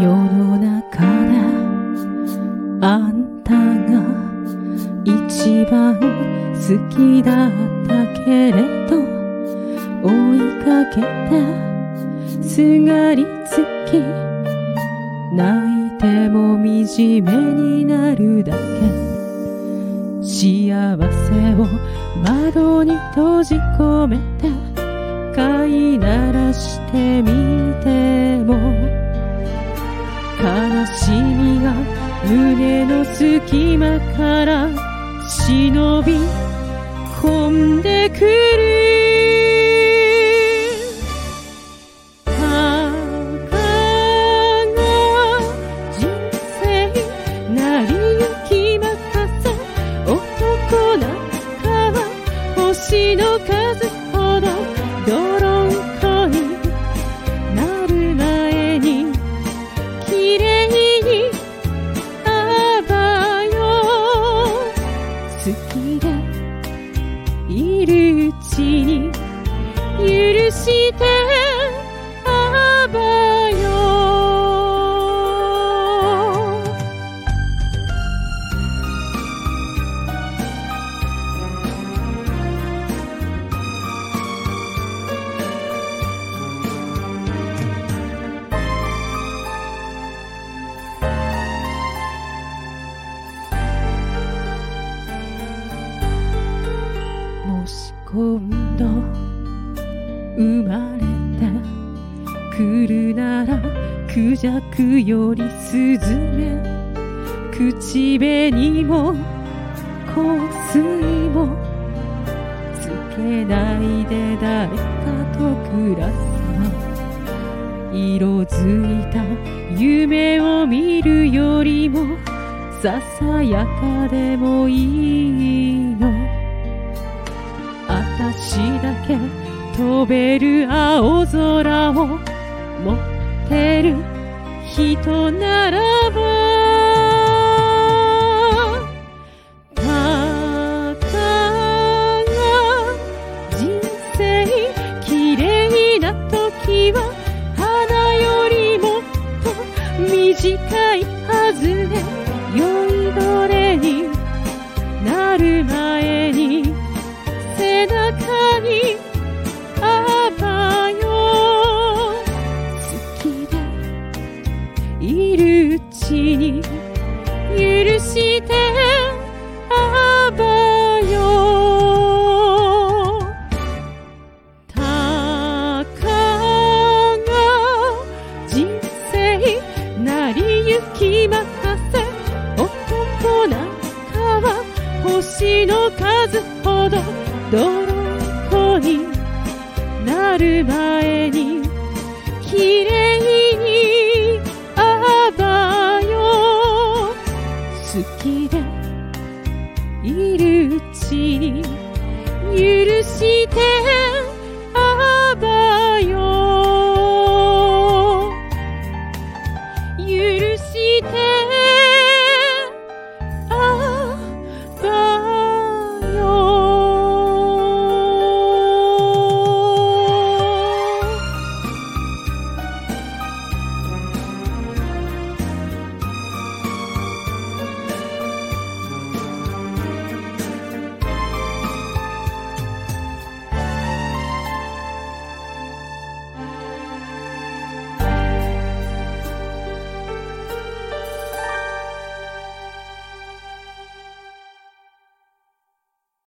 世の中であんたが一番好きだったけれど追いかけてすがりつき泣いても惨めになるだけ。幸せを窓に閉じ込めて飼いならしてみても。悲しみが胸の隙間から忍び込んでくる。いるうちに許して今度生まれてくるならクジャクよりスズメ口紅も香水もつけないで誰かと暮らす色づいた夢を見るよりもささやかでもいいの。て飛べる青空を持ってる人ならば泥っこになる前に綺麗にあばよ好きでいるうちに許して